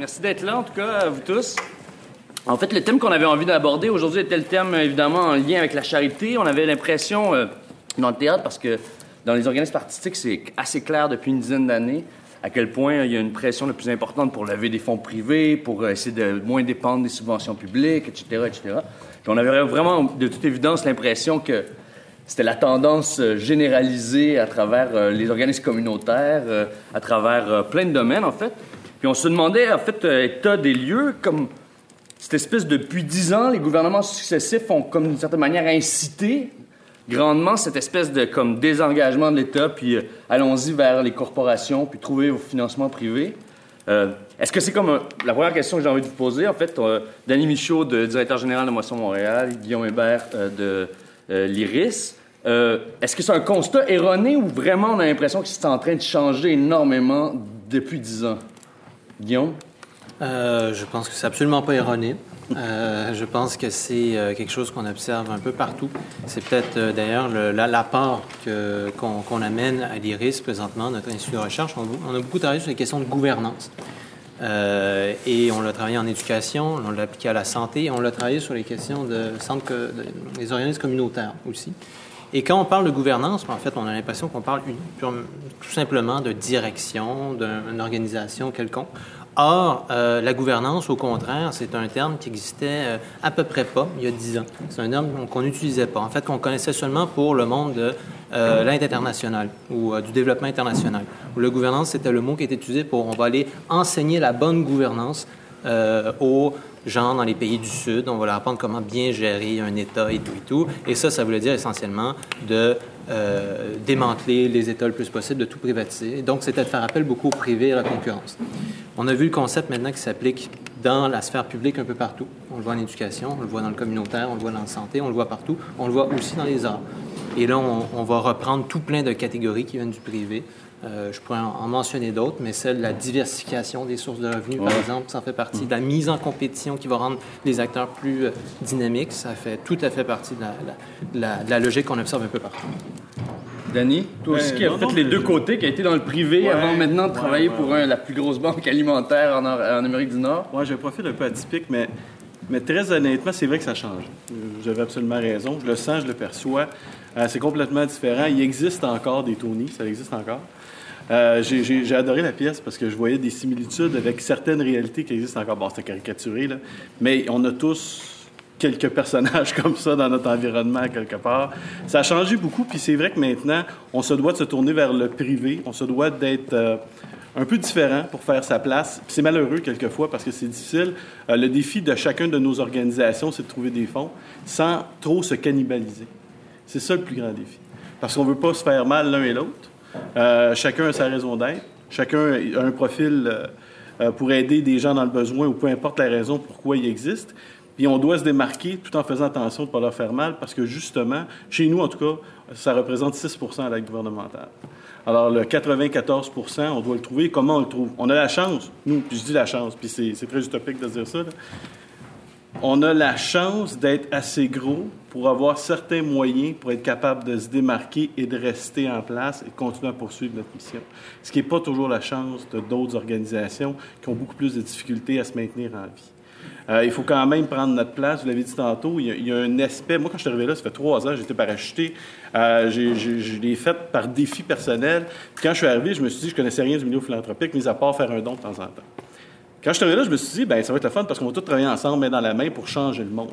Merci d'être là, en tout cas, à vous tous. En fait, le thème qu'on avait envie d'aborder aujourd'hui était le thème, évidemment, en lien avec la charité. On avait l'impression, euh, dans le théâtre, parce que dans les organismes artistiques, c'est assez clair depuis une dizaine d'années à quel point il y a une pression la plus importante pour lever des fonds privés, pour essayer de moins dépendre des subventions publiques, etc., etc. On avait vraiment, de toute évidence, l'impression que c'était la tendance euh, généralisée à travers euh, les organismes communautaires, euh, à travers plein de domaines, en fait. Puis on se demandait, en fait, état des lieux, comme cette espèce de, depuis dix ans, les gouvernements successifs ont, comme d'une certaine manière, incité grandement cette espèce de comme désengagement de l'État, puis allons-y vers les corporations, puis trouver vos financements privés. Est-ce que c'est comme la première question que j'ai envie de vous poser, en fait, Danny Michaud, directeur général de Moisson Montréal, Guillaume Hébert de l'IRIS. Euh, est-ce que c'est un constat erroné ou vraiment on a l'impression que c'est en train de changer énormément depuis dix ans? Guillaume? Euh, je pense que c'est absolument pas erroné. Euh, je pense que c'est quelque chose qu'on observe un peu partout. C'est peut-être d'ailleurs l'apport qu'on amène à l'IRIS présentement, notre institut de recherche. On, a beaucoup travaillé sur les questions de gouvernance. et on l'a travaillé en éducation, on l'a appliqué à la santé, on l'a travaillé sur les questions de centre, des organismes communautaires aussi. Et quand on parle de gouvernance, en fait, on a l'impression qu'on parle tout simplement de direction d'une organisation quelconque. Or, euh, la gouvernance, au contraire, c'est un terme qui existait euh, à peu près pas il y a dix ans. C'est un terme qu'on n'utilisait pas. En fait, qu'on connaissait seulement pour le monde de euh, l'aide internationale ou du développement international. Où le gouvernance, c'était le mot qui était utilisé pour on va aller enseigner la bonne gouvernance aux genre dans les pays du Sud, on va leur apprendre comment bien gérer un État et tout et tout. Et ça, ça voulait dire essentiellement de euh, démanteler les États le plus possible, de tout privatiser. Donc, c'était de faire appel beaucoup au privé et à la concurrence. On a vu le concept maintenant qui s'applique dans la sphère publique un peu partout. On le voit en éducation, on le voit dans le communautaire, on le voit dans la santé, on le voit partout. On le voit aussi dans les arts. Et là, on, on va reprendre tout plein de catégories qui viennent du privé euh, je pourrais en, mentionner d'autres, mais celle de la diversification des sources de revenus, par exemple, ça fait partie de la mise en compétition qui va rendre les acteurs plus euh, dynamiques. Ça fait tout à fait partie de la, logique qu'on observe un peu partout. Danny, toi aussi qui as fait les deux côtés, qui a été dans le privé avant maintenant de travailler pour la plus grosse banque alimentaire en, Amérique du Nord? Oui, j'ai un profil un peu atypique, mais, mais très honnêtement, c'est vrai que ça change. J'avais absolument raison. Je le sens, je le perçois. Euh, c'est complètement différent. Il existe encore des Tony, ça existe encore. Euh, j'ai adoré la pièce parce que je voyais des similitudes avec certaines réalités qui existent encore. Bon, c'était caricaturé, là. Mais on a tous quelques personnages comme ça dans notre environnement quelque part. Ça a changé beaucoup, puis c'est vrai que maintenant, on se doit de se tourner vers le privé, on se doit d'être euh, un peu différent pour faire sa place. C'est malheureux quelquefois parce que c'est difficile. Euh, le défi de chacun de nos organisations, c'est de trouver des fonds sans trop se cannibaliser. C'est ça le plus grand défi. Parce qu'on ne veut pas se faire mal l'un et l'autre. Euh, chacun a sa raison d'être. Chacun a un profil euh, euh, pour aider des gens dans le besoin ou peu importe la raison pourquoi il existe. Puis on doit se démarquer tout en faisant attention de ne pas leur faire mal parce que justement, chez nous en tout cas, ça représente 6 à l'aide gouvernementale. Alors le 94% on doit le trouver. Comment on le trouve? On a la chance, nous, puis je dis la chance, puis c'est très utopique de dire ça, on a la chance d'être assez gros pour avoir certains moyens pour être capable de se démarquer et de rester en place et continuer à poursuivre notre mission. Ce qui n'est pas toujours la chance de d'autres organisations qui ont beaucoup plus de difficultés à se maintenir en vie. Euh, il faut quand même prendre notre place. Vous l'avez dit tantôt, il y, a, un aspect. Moi, quand je suis arrivé là, ça fait trois ans, j'étais parachuté. Euh, je l'ai fait par défi personnel. quand je suis arrivé, je me suis dit, je connaissais rien du milieu philanthropique, mis à part faire un don de temps en temps. Quand je suis arrivé là, je me suis dit, ben ça va être le fun parce qu'on va tous travailler ensemble, main dans la main, pour changer le monde.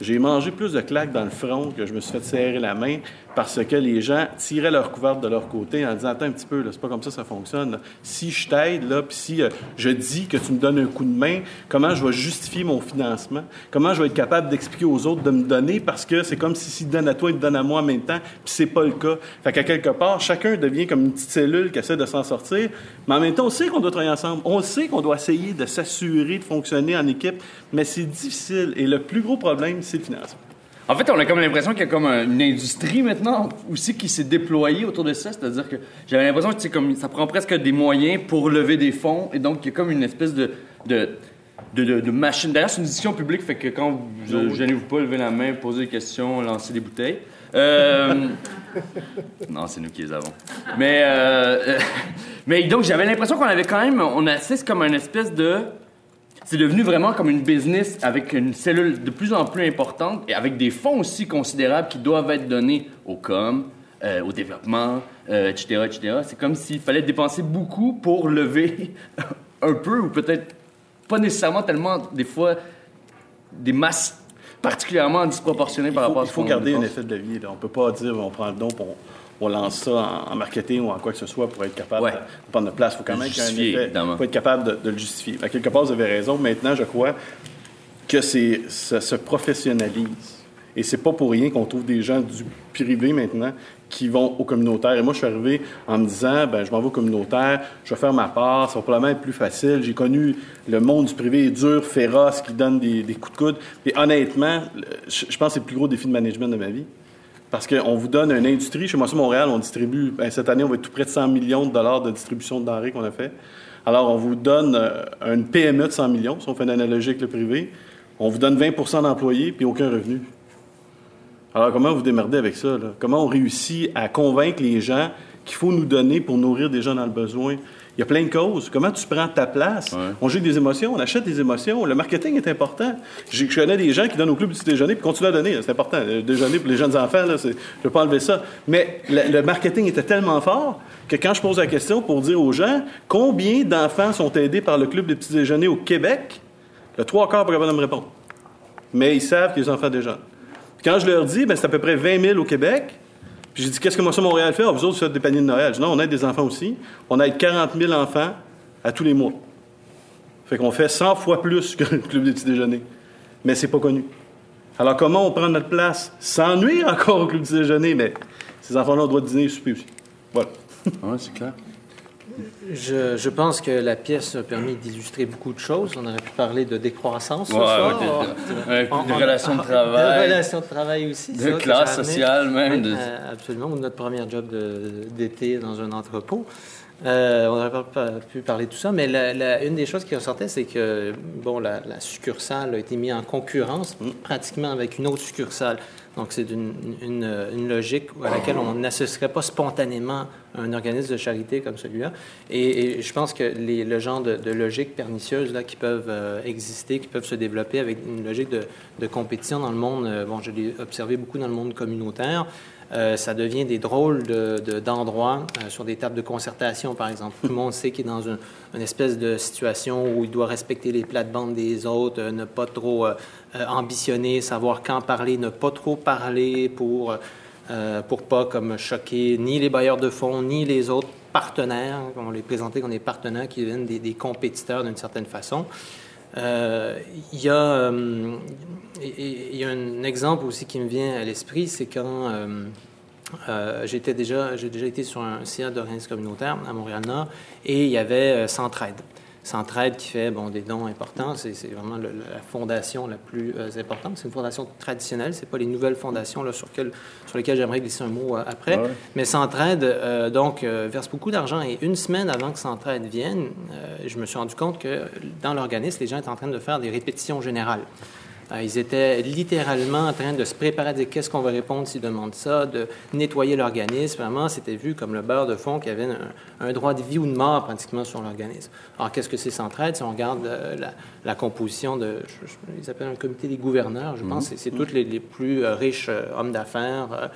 J'ai mangé plus de claques dans le front que je me suis fait serrer la main parce que les gens tiraient leur couverte de leur côté en disant Attends un petit peu, c'est pas comme ça ça fonctionne. Si je t'aide, là, puis si euh, je dis que tu me donnes un coup de main, comment je vais justifier mon financement? Comment je vais être capable d'expliquer aux autres de me donner parce que c'est comme si s'ils donnent à toi, ils te donnent à moi en même temps, puis c'est pas le cas. Fait qu'à quelque part, chacun devient comme une petite cellule qui essaie de s'en sortir, mais en même temps, on sait qu'on doit travailler ensemble. On sait qu'on doit essayer de s'assurer de fonctionner en équipe, mais c'est difficile. Et le plus gros problème, c'est le financement. En fait, on a comme l'impression qu'il y a comme une industrie maintenant aussi qui s'est déployée autour de ça. C'est-à-dire que j'avais l'impression que comme, ça prend presque des moyens pour lever des fonds. Et donc, il y a comme une espèce de, de, de, machine. D'ailleurs, c'est une décision publique, fait que quand vous, gênez-vous pas, levez la main, posez des questions, lancez des bouteilles. Euh, non, c'est nous qui les avons. Mais, euh, mais donc, j'avais l'impression qu'on avait quand même, on assiste comme une espèce de, c'est devenu vraiment comme une business avec une cellule de plus en plus importante et avec des fonds aussi considérables qui doivent être donnés au com, euh, au développement, etc., etc. C'est comme s'il fallait dépenser beaucoup pour lever un peu ou peut-être pas nécessairement tellement des fois des masses particulièrement disproportionnées par rapport à ce Il faut garder un effet de levier. On ne peut pas dire on prend le don pour on lance ça en, marketing ou en quoi que ce soit pour être capable de prendre de place. Il faut quand même qu'il y ait un effet, faut être capable de, le justifier. À quelque part, vous avez raison. Maintenant, je crois que c'est, ça se professionnalise. Et c'est pas pour rien qu'on trouve des gens du privé maintenant qui vont au communautaire. Et moi, je suis arrivé en me disant, ben, je m'en vais au communautaire, je vais faire ma part, ça va probablement être plus facile. J'ai connu le monde du privé dur, féroce, qui donne des, coups de coude. Et honnêtement, je pense que c'est le plus gros défi de management de ma vie. Parce qu'on vous donne une industrie. Chez moi, sur Montréal, on distribue, ben, cette année, on va être tout près de 100 millions de dollars de distribution de denrées qu'on a fait. Alors, on vous donne euh, une PME de 100 millions, si on fait une analogie avec le privé. On vous donne 20% d'employés, puis aucun revenu. Alors, comment vous démerdez avec ça? Comment on réussit à convaincre les gens qu'il faut nous donner pour nourrir des gens dans le besoin? Il y a plein de causes. Comment tu prends ta place? On joue des émotions, on achète des émotions. Le marketing est important. Je connais des gens qui donnent au club du petit déjeuner puis continuent à donner. C'est important. Le déjeuner pour les jeunes enfants, là, je ne peux pas enlever ça. Mais le, marketing était tellement fort que quand je pose la question pour dire aux gens combien d'enfants sont aidés par le club des petits déjeuners au Québec, le trois quarts pour capable de me répondre. Mais ils savent que les enfants jeunes quand je leur dis, ben, c'est à peu près 20 000 au Québec, j'ai dit, qu'est-ce que moi, ça, Montréal fait? Ah, vous autres, vous faites des paniers de Noël. Non, on aide des enfants aussi. On aide 40 000 enfants à tous les mois. Fait qu'on fait 100 fois plus que le club des petits déjeuners. Mais c'est pas connu. Alors, comment on prend notre place? Sans nuire encore au club des petits déjeuners? Mais ces enfants-là ont le droit de dîner et souper aussi. Voilà. oui, c'est clair. Je, pense que la pièce a permis d'illustrer beaucoup de choses. On aurait pu parler de décroissance ce soir. de, relations de travail. De relations de travail aussi. De classe sociale même. Euh, absolument. Notre premier job d'été dans un entrepôt. Euh, on n'aurait pas pu parler de tout ça, mais une des choses qui ressortait, c'est que bon, la, succursale a été mise en concurrence pratiquement avec une autre succursale. Donc, c'est une, logique à laquelle on n'associerait pas spontanément un organisme de charité comme celui-là. Et, je pense que les, le genre de, logique pernicieuse qui peuvent euh, exister, qui peuvent se développer avec une logique de, compétition dans le monde, euh, bon, je l'ai observé beaucoup dans le monde communautaire, euh, ça devient des drôles d'endroits de, sur des tables de concertation, par exemple. Tout le monde sait qu'il est dans une, espèce de situation où il doit respecter les plates-bandes des autres, ne pas trop ambitionner, savoir quand parler, ne pas trop parler pour euh, pour pas comme choquer ni les bailleurs de fonds ni les autres partenaires. On les présentait comme des partenaires qui viennent des, compétiteurs d'une certaine façon. Euh, il y, euh, a un exemple aussi qui me vient à l'esprit, c'est quand j'étais déjà, j'ai déjà été sur un CA d'organisme communautaire à Montréal-Nord et il y avait Centraide. Centraide qui fait bon, des dons importants. C'est vraiment la fondation la plus euh, importante. C'est une fondation traditionnelle. Ce pas les nouvelles fondations là, sur, sur lesquelles j'aimerais glisser un mot euh, après. Mais Centraide, euh, donc, verse beaucoup d'argent. Et une semaine avant que Centraide vienne, je me suis rendu compte que dans l'organisme, les gens étaient en train de faire des répétitions générales. Euh, ils étaient littéralement en train de se préparer à dire qu'est-ce qu'on va répondre s'ils demandent ça, de nettoyer l'organisme. Vraiment, c'était vu comme le beurre de fond qui avait un, droit de vie ou de mort pratiquement sur l'organisme. Alors, qu'est-ce que c'est Centraide? Si on regarde euh, la, composition de, ils appellent un comité des gouverneurs, je pense, mhm. c'est tous les, plus euh, riches hommes d'affaires.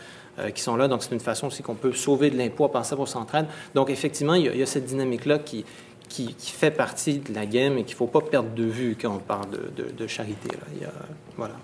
qui sont là. Donc, c'est une façon aussi qu'on peut sauver de l'impôt à passer pour Centraide. Donc, effectivement, il y a, il y a cette dynamique-là qui, qui, fait partie de la game et qu'il ne faut pas perdre de vue quand on parle de, charité. voilà.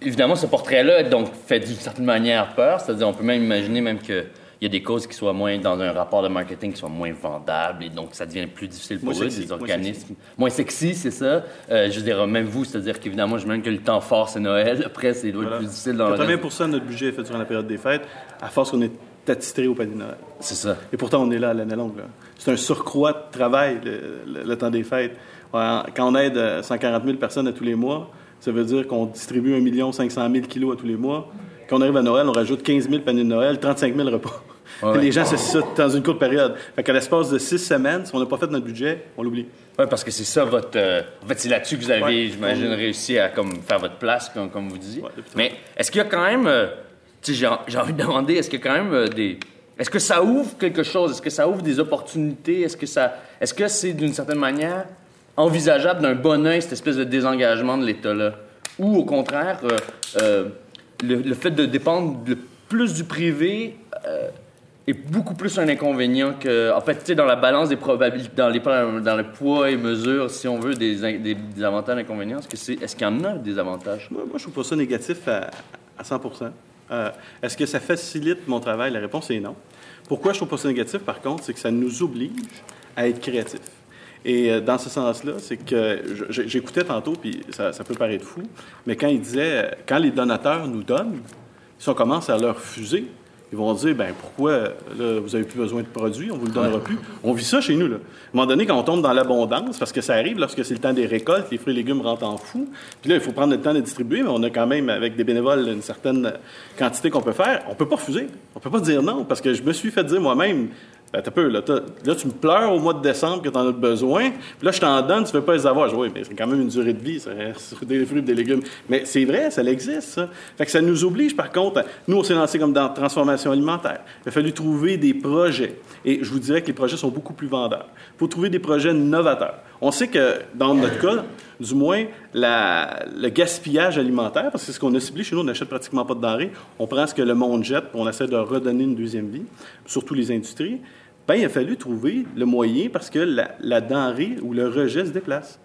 Évidemment, ce portrait-là donc fait d'une certaine manière peur. C'est-à-dire, on peut même imaginer même qu'il y a des causes qui soient moins dans un rapport de marketing qui soient moins vendables et donc ça devient plus difficile pour eux, des organismes moins sexy, c'est ça. Euh, je dire, même vous, c'est-à-dire qu'évidemment, je même que le temps fort c'est Noël. Après, c'est doit être plus difficile dans 80 de notre budget est fait durant la période des fêtes. À force qu'on est attitré au panier de Noël. C'est ça. Et pourtant, on est là à l'année longue. C'est un surcroît de travail, le, temps des fêtes. Quand on aide 140 euh, 000 personnes à tous les mois, ça veut dire qu'on distribue 1 500 000 kilos à tous les mois. Quand on arrive à Noël, on rajoute 15 000 paniers de Noël, 35 000 repas. Les gens se citent dans une courte période. Fait qu'à l'espace de six semaines, si on n'a pas fait notre budget, on l'oublie. Oui, parce que c'est ça votre. Euh, en fait, c'est là-dessus que vous avez, j'imagine, réussi à comme, faire votre place, comme, vous disiez. Mais est-ce qu'il y a quand même. Euh, j'ai envie de demander, est-ce que quand même euh, des... Est-ce que ça ouvre quelque chose? Est-ce que ça ouvre des opportunités? Est-ce que ça, est-ce que c'est d'une certaine manière envisageable d'un bon oeil cette espèce de désengagement de l'État-là? Ou au contraire, euh, euh, le, fait de dépendre le plus du privé est beaucoup plus un inconvénient que. En fait, tu sais, dans la balance des probabilités, dans, les, le poids et mesure, si on veut, des, des, avantages et inconvénients, est-ce qu'il y en a des avantages? Moi, moi je trouve pas ça négatif à, à 100 euh, Est-ce que ça facilite mon travail? La réponse est non. Pourquoi je trouve pas ça négatif, par contre, c'est que ça nous oblige à être créatifs. Et euh, dans ce sens-là, c'est que j'écoutais tantôt, puis ça, ça, peut paraître fou, mais quand il disait, quand les donateurs nous donnent, si on commence à leur refuser, ils vont dire, ben pourquoi vous n'avez plus besoin de produits, on vous le donnera plus. On vit ça chez nous. Là. À un moment donné, quand on tombe dans l'abondance, parce que ça arrive lorsque c'est le temps des récoltes, les fruits et légumes rentrent en fou. Puis là, il faut prendre le temps de distribuer, mais on a quand même, avec des bénévoles, une certaine quantité qu'on peut faire. On peut pas refuser. On peut pas dire non, parce que je me suis fait dire moi-même, ben, peu, là, là, tu me pleures au mois de décembre que tu en as besoin. Puis là, je t'en donne, tu ne veux pas les avoir. Je oui, mais c'est quand même une durée de vie, ça, des fruits des légumes. Mais c'est vrai, ça existe, ça. Fait que ça nous oblige, par contre, nous, on s'est lancé comme dans transformation alimentaire. Il a fallu trouver des projets. Et je vous dirais que les projets sont beaucoup plus vendeurs. Il faut trouver des projets novateurs. On sait que, dans notre cas, du moins, le gaspillage alimentaire, parce que c'est ce qu'on a ciblé chez nous, on n'achète pratiquement pas de denrées. On prend ce que le monde jette, puis on essaie de redonner une deuxième vie, surtout les industries ben, il a fallu trouver le moyen parce que la, denrée ou le rejet se déplace.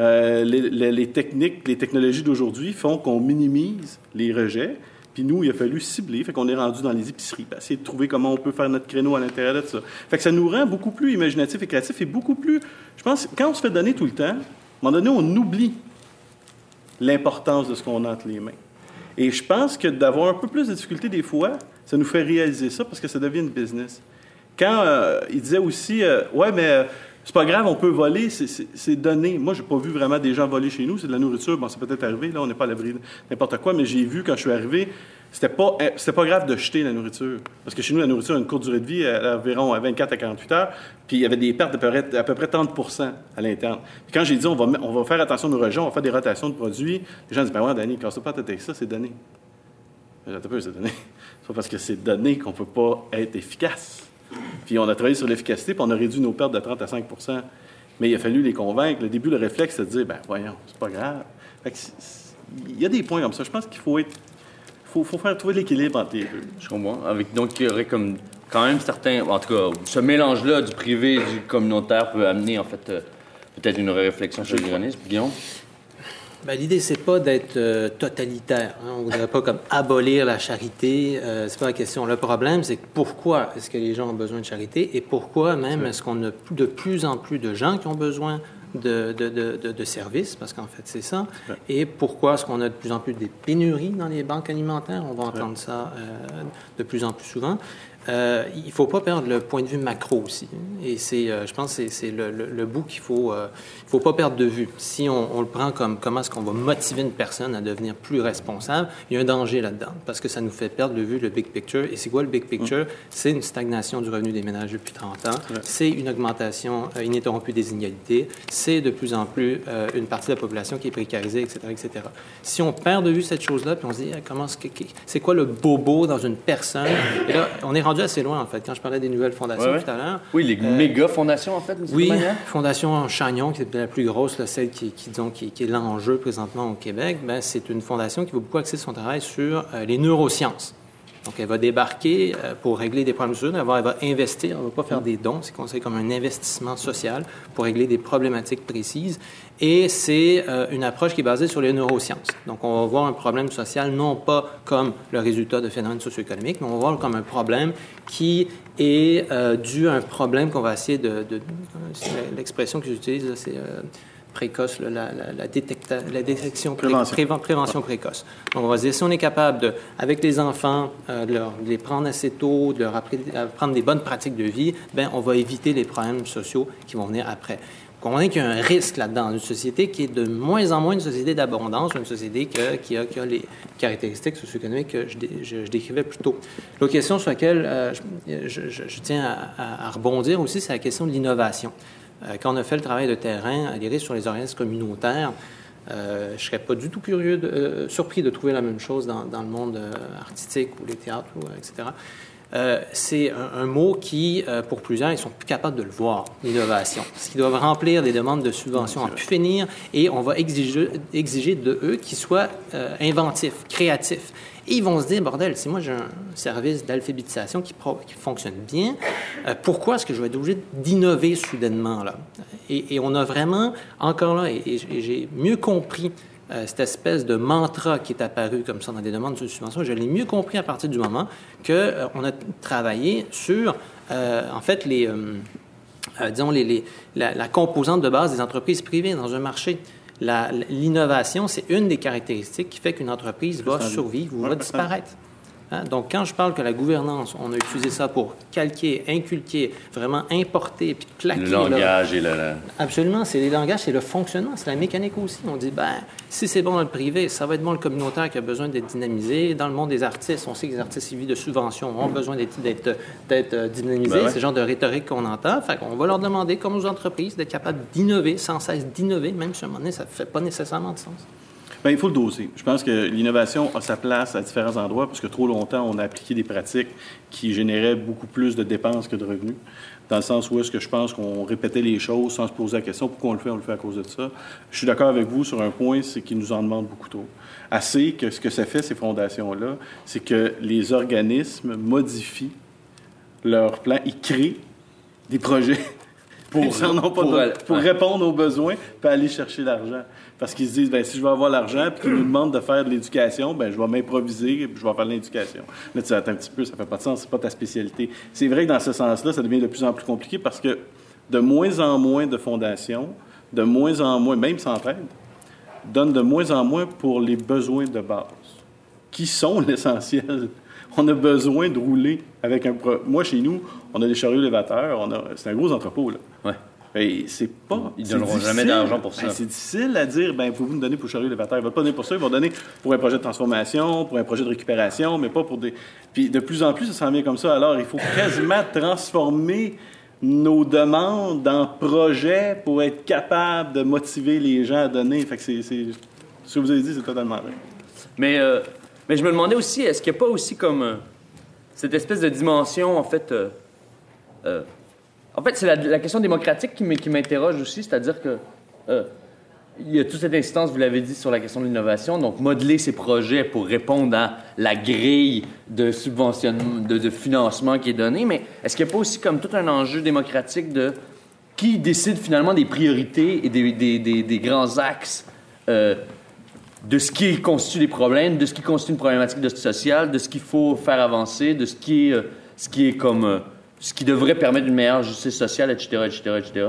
Euh, les, techniques, les technologies d'aujourd'hui font qu'on minimise les rejets. Puis nous, il a fallu cibler, fait qu'on est rendu dans les épiceries, essayer de trouver comment on peut faire notre créneau à l'intérieur de ça. Fait que ça nous rend beaucoup plus imaginatifs et créatifs et beaucoup plus. Je pense, quand on se fait donner tout le temps, à un moment donné, on oublie l'importance de ce qu'on a entre les mains. Et je pense que d'avoir un peu plus de difficulté des fois, ça nous fait réaliser ça parce que ça devient une business. Quand euh, il disait aussi, euh, ouais, mais euh, c'est pas grave, on peut voler, c'est donné. Moi, j'ai pas vu vraiment des gens voler chez nous, c'est de la nourriture. Bon, c'est peut-être arrivé, là, on n'est pas à l'abri n'importe quoi, mais j'ai vu quand je suis arrivé, c'était pas, c'était pas grave de jeter la nourriture. Parce que chez nous, la nourriture a une courte durée de vie, environ 24 à 48 heures, puis il y avait des pertes d'à peu près, 30% à l'interne. Puis quand j'ai dit, on va, on va faire attention aux rejets, on va faire des rotations de produits, les gens disent, ben ouais, Danny, casse pas avec ça, c'est donné. J'ai peu, c'est donné. C'est pas parce que c'est donné qu'on peut pas être efficace. Puis on a travaillé sur l'efficacité, puis on a réduit nos pertes de 30 à 5% Mais il a fallu les convaincre. Le début, le réflexe, c'est de dire, ben voyons, c'est pas grave. il y a des points comme ça. Je pense qu'il faut être. faut, faut faire trouver l'équilibre entre les deux. Je comprends. Avec, donc, il y aurait comme quand même certains. En tout cas, ce mélange-là du privé et du communautaire peut amener, en fait, euh, peut-être une réflexion sur le Guillaume? Ben, l'idée, c'est pas d'être euh, totalitaire. Hein. On ne voudrait pas comme abolir la charité. Euh, c'est pas la question. Le problème, c'est pourquoi est-ce que les gens ont besoin de charité et pourquoi même est-ce qu'on a de plus en plus de gens qui ont besoin de, de, de, de services, parce qu'en fait, c'est ça. Et pourquoi est-ce qu'on a de plus en plus des pénuries dans les banques alimentaires? On va entendre ça euh, de plus en plus souvent. Euh, il ne faut pas perdre le point de vue macro aussi. Et c'est, euh, je pense que c'est le, le, bout qu'il faut, euh, faut pas perdre de vue. Si on, le prend comme comment est-ce qu'on va motiver une personne à devenir plus responsable, il y a un danger là-dedans parce que ça nous fait perdre de vue le big picture. Et c'est quoi le big picture? Mm. C'est une stagnation du revenu des ménages depuis 30 ans. C'est une augmentation ininterrompue des inégalités. C'est de plus en plus une partie de la population qui est précarisée, etc., etc. Si on perd de vue cette chose-là, puis on se dit, comment c'est quoi le bobo dans une personne? Et là, on est rendu assez loin, en fait. Quand je parlais des nouvelles fondations tout à l'heure. Oui, les euh, méga fondations, en fait, Oui, Fondation Chagnon, qui est la plus grosse, celle qui, qui, disons, qui, est l'enjeu présentement au Québec, ben, c'est une fondation qui va beaucoup axer son travail sur euh, les neurosciences. Donc, elle va débarquer euh, pour régler des problèmes sociaux. Va, elle va investir, elle ne va pas faire des dons. C'est considéré comme un investissement social pour régler des problématiques précises. Et c'est euh, une approche qui est basée sur les neurosciences. Donc, on va voir un problème social non pas comme le résultat de phénomènes socio-économiques, mais on va voir comme un problème qui est euh, dû à un problème qu'on va essayer de... de L'expression que j'utilise, c'est précoce, la, la, la, détection, prévention. précoce. Donc, on va se dire, si on est capable, de, avec les enfants, euh, de, les prendre assez tôt, de leur apprendre des bonnes pratiques de vie, ben on va éviter les problèmes sociaux qui vont venir après. Vous comprenez qu'il y a un risque là-dedans, une société qui est de moins en moins une société d'abondance, une société qui, a, qui, a, les caractéristiques socio-économiques que je, je, décrivais plus tôt. L'autre question sur laquelle euh, je, tiens à, à rebondir aussi, c'est la question de l'innovation. Euh, quand on a fait le travail de terrain l'IRIS sur les organismes communautaires, je ne serais pas du tout curieux, surpris de trouver la même chose dans, le monde artistique ou les théâtres, etc. c'est un, mot qui, pour plusieurs, ils sont plus capables de le voir, l'innovation. Parce qu'ils doivent remplir des demandes de subventions à pu finir et on va exiger, exiger de eux qu'ils soient inventifs, créatifs. Et ils vont se dire, bordel, si moi j'ai un service d'alphabétisation qui, fonctionne bien, euh, pourquoi est-ce que je vais être obligé d'innover soudainement là? Et, on a vraiment, encore là, et, j'ai mieux compris euh, cette espèce de mantra qui est apparu comme ça dans des demandes de subvention, je l'ai mieux compris à partir du moment qu'on euh, on a travaillé sur, en fait, les... disons, les, la, la, composante de base des entreprises privées dans un marché. L'innovation, c'est une des caractéristiques qui fait qu'une entreprise va survivre ou va disparaître. Hein? Donc, quand je parle que la gouvernance, on a utilisé ça pour calquer, inculquer, vraiment importer, puis claquer. Le langage et le... Absolument, c'est les langages, c'est le fonctionnement, c'est la mécanique aussi. On dit, ben, si c'est bon dans le privé, ça va être bon le communautaire qui a besoin d'être dynamisé. Dans le monde des artistes, on sait que les artistes vivent de subventions ont besoin d'être euh, dynamisés. Ben c'est le genre de rhétorique qu'on entend. Fait qu'on va leur demander, comme aux entreprises, d'être capables d'innover, sans cesse d'innover, même si à un moment donné, ça ne fait pas nécessairement de sens. Bien, il faut le doser. Je pense que l'innovation a sa place à différents endroits parce que trop longtemps, on a appliqué des pratiques qui généraient beaucoup plus de dépenses que de revenus. Dans le sens où est-ce que je pense qu'on répétait les choses sans se poser la question pourquoi on le fait, on le fait à cause de ça. Je suis d'accord avec vous sur un point, c'est qu'ils nous en demandent beaucoup trop. Assez que ce que ça fait, ces fondations-là, c'est que les organismes modifient leur plan, ils créent des projets pour, pour, répondre aux besoins, puis aller chercher l'argent. Parce qu'ils se disent, ben, si je veux avoir l'argent, puis qu'ils nous demandent de faire de l'éducation, ben, je vais m'improviser, et je vais faire de l'éducation. Là, tu attends un petit peu, ça fait pas de sens, c'est pas ta spécialité. C'est vrai que dans ce sens-là, ça devient de plus en plus compliqué parce que de moins en moins de fondations, de moins en moins, même s'entraide, donnent de moins en moins pour les besoins de base, qui sont l'essentiel. On a besoin de rouler avec un... Moi, chez nous, on a des chariots élévateurs, c'est un gros entrepôt, là. Ouais. Ben, c'est pas. Ils donneront jamais d'argent pour ça. Ben, c'est difficile à dire, ben, vous nous donner pour chariot élévateur. Ils ne vont pas donner pour ça, ils vont donner pour un projet de transformation, pour un projet de récupération, mais pas pour des. Puis de plus en plus, ça s'en vient comme ça. Alors, il faut quasiment transformer nos demandes en projets pour être capable de motiver les gens à donner. Fait que c'est. Ce que vous avez dit, c'est totalement vrai. Mais, euh, mais je me demandais aussi, est-ce qu'il n'y a pas aussi comme euh, cette espèce de dimension, en fait. Euh, en fait, c'est la, question démocratique qui m'interroge aussi, c'est-à-dire que euh, il y a toute cette instance, vous l'avez dit, sur la question de l'innovation, donc modeler ces projets pour répondre à la grille de subventionnement, de, financement qui est donnée, mais est-ce qu'il n'y a pas aussi comme tout un enjeu démocratique de qui décide finalement des priorités et des, grands axes euh, de ce qui constitue des problèmes, de ce qui constitue une problématique de sociale, de ce qu'il faut faire avancer, de ce qui est, euh, ce qui est comme ce qui devrait permettre une meilleure justice sociale, etc., etc., etc.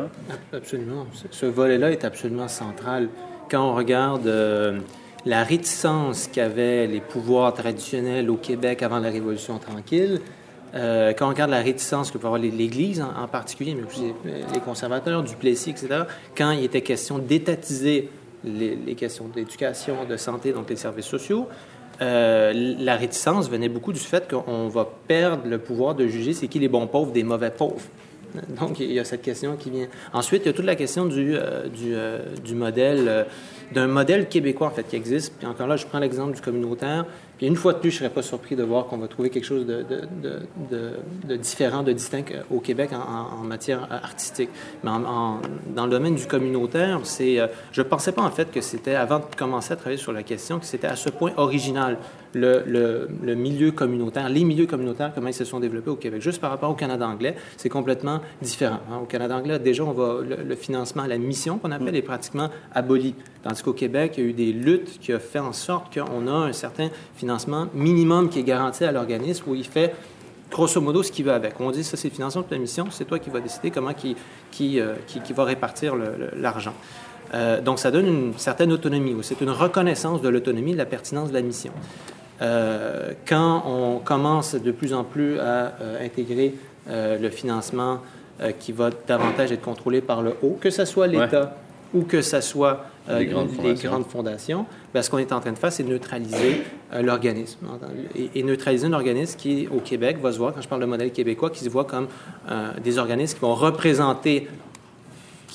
Absolument. Ce volet-là est absolument central. Quand on regarde euh, la réticence qu'avaient les pouvoirs traditionnels au Québec avant la Révolution tranquille, euh, quand on regarde la réticence que peut avoir l'Église en, particulier, mais aussi les conservateurs, Duplessis, etc., quand il était question d'étatiser les, les, questions d'éducation, de santé, donc les services sociaux, euh, la réticence venait beaucoup du fait qu'on va perdre le pouvoir de juger c'est qui les bons pauvres des mauvais pauvres. Donc, il y a cette question qui vient. Ensuite, il y a toute la question du, euh, euh, du, modèle, d'un modèle québécois, en fait, qui existe. Puis encore là, je prends l'exemple du communautaire. Puis une fois de plus, je ne serais pas surpris de voir qu'on va trouver quelque chose de, différent, de distinct au Québec en, matière artistique. Mais dans le domaine du communautaire, c'est, euh, je ne pensais pas en fait que c'était, avant de commencer à travailler sur la question, que c'était à ce point original le, le, milieu communautaire, les milieux communautaires, comment ils se sont développés au Québec. Juste par rapport au Canada anglais, c'est complètement différent. Hein. Au Canada anglais, déjà, on va, le, financement à la mission qu'on appelle est pratiquement aboli. Tandis qu'au Québec, il y a eu des luttes qui ont fait en sorte qu'on a un certain financement minimum qui est garanti à l'organisme où il fait grosso modo ce qu'il veut avec. On dit ça c'est le financement de la mission, c'est toi qui vas décider comment qui, qui, euh, qui, va répartir l'argent. Euh, donc ça donne une certaine autonomie, c'est une reconnaissance de l'autonomie, de la pertinence de la mission. Euh, quand on commence de plus en plus à intégrer le financement qui va davantage être contrôlé par le haut, que ce soit l'État ou que ce soit euh, les, grandes fondations, ben, ce qu'on est en train de faire, c'est neutraliser euh, l'organisme. Et, neutraliser un organisme qui, au Québec, va se voir, quand je parle de modèle québécois, qui se voit comme euh, des organismes qui vont représenter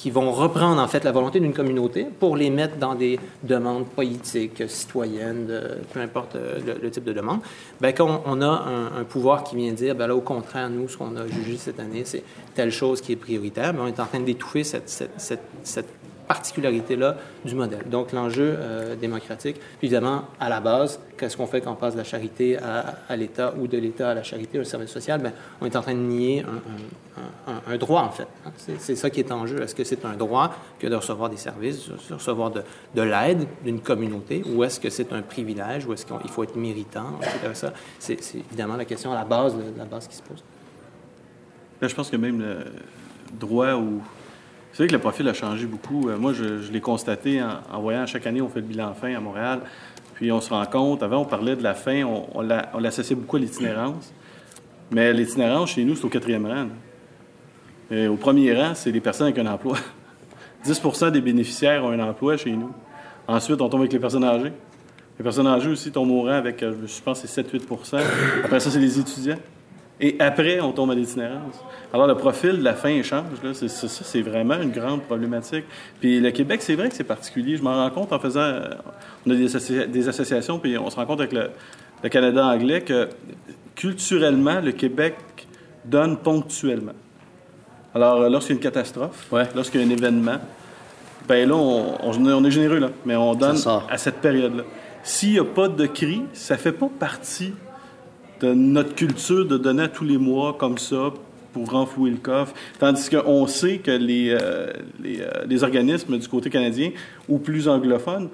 qui vont reprendre en fait la volonté d'une communauté pour les mettre dans des demandes politiques, citoyennes, peu importe le, type de demande, ben, quand on, a un, pouvoir qui vient dire, ben là, au contraire, nous, ce qu'on a jugé cette année, c'est telle chose qui est prioritaire, mais on est en train d'étouffer cette, cette particularité-là du modèle. Donc, l'enjeu euh, démocratique, évidemment, à la base, qu'est-ce qu'on fait quand on passe de la charité à, l'État ou de l'État à la charité, au service social? Bien, on est en train de nier un, droit, en fait. Hein. C'est ça qui est en jeu. Est-ce que c'est un droit que de recevoir des services, de recevoir de, de l'aide d'une communauté, ou est-ce que c'est un privilège, ou est-ce qu'il faut être méritant, etc. C'est évidemment la question à la base, la base qui se pose. Là, je pense que même le droit ou c'est vrai que le profil a changé beaucoup. Euh, moi, je, l'ai constaté en, voyant chaque année, on fait le bilan fin à Montréal. Puis on se rend compte, avant, on parlait de la fin, on, l'associait beaucoup à l'itinérance. Mais l'itinérance, chez nous, c'est au quatrième rang. Au premier rang, c'est les personnes avec un emploi. 10% des bénéficiaires ont un emploi chez nous. Ensuite, on tombe avec les personnes âgées. Les personnes âgées aussi tombent au rang avec, euh, je pense, c'est 7-8% Après ça, c'est les étudiants. Et après, on tombe à l'itinérance. Alors, le profil de la fin change. Là. C'est, ça, c'est vraiment une grande problématique. Puis le Québec, c'est vrai que c'est particulier. Je m'en rends compte en faisant... On a des, associations, puis on se rend compte avec le, Canada anglais que culturellement, le Québec donne ponctuellement. Alors, euh, lorsqu'il y a une catastrophe, lorsqu'il y a un événement, ben là, on, est généreux, là, mais on donne à cette période-là. S'il n'y a pas de cri, ça fait pas partie de notre culture de donner à tous les mois comme ça pour renflouer le coffre. Tandis qu'on sait que les, euh, euh, les, organismes du côté canadien ou plus anglophones,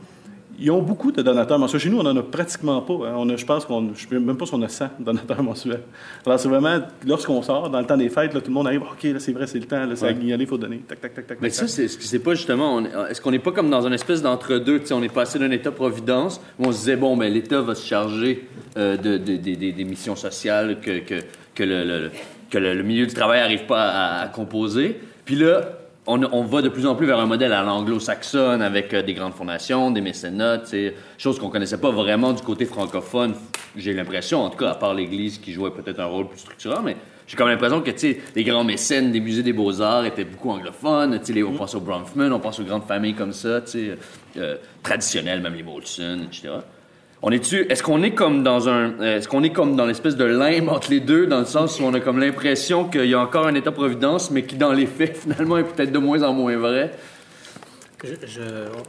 ils ont beaucoup de donateurs mensuels. Chez nous, on n'en a pratiquement pas. Hein. On a, je pense qu'on, je ne sais même pas si on a 100 donateurs mensuels. Alors, c'est vraiment, lorsqu'on sort, dans le temps des fêtes, là, tout le monde arrive, OK, là, c'est vrai, c'est le temps, là, c'est ouais. il faut donner. Tac, tac, tac, tac. Mais ça, c'est, c'est pas justement, est-ce qu'on n'est pas comme dans une espèce d'entre-deux? On est passé d'un État-providence où on se disait, bon, ben, l'État va se charger euh, de, des missions sociales que, que, que le que le, milieu du travail n'arrive pas à, composer. Puis là, on, on, va de plus en plus vers un modèle à l'anglo-saxonne avec euh, des grandes fondations, des mécénats, choses qu'on connaissait pas vraiment du côté francophone. J'ai l'impression, en tout cas, à part l'Église qui jouait peut-être un rôle plus structurant, mais j'ai comme l'impression que les grands mécènes des musées des beaux-arts étaient beaucoup anglophones. Les, on pense au Bronfman, on pense aux grandes familles comme ça, euh, traditionnelles, même les Molson, etc. On est-tu, est-ce qu'on est comme dans un, euh, est-ce qu'on est comme dans l'espèce de limbe entre les deux, dans le sens où on a comme l'impression qu'il y a encore un État-providence, mais qui dans les faits finalement est peut-être de moins en moins vrai?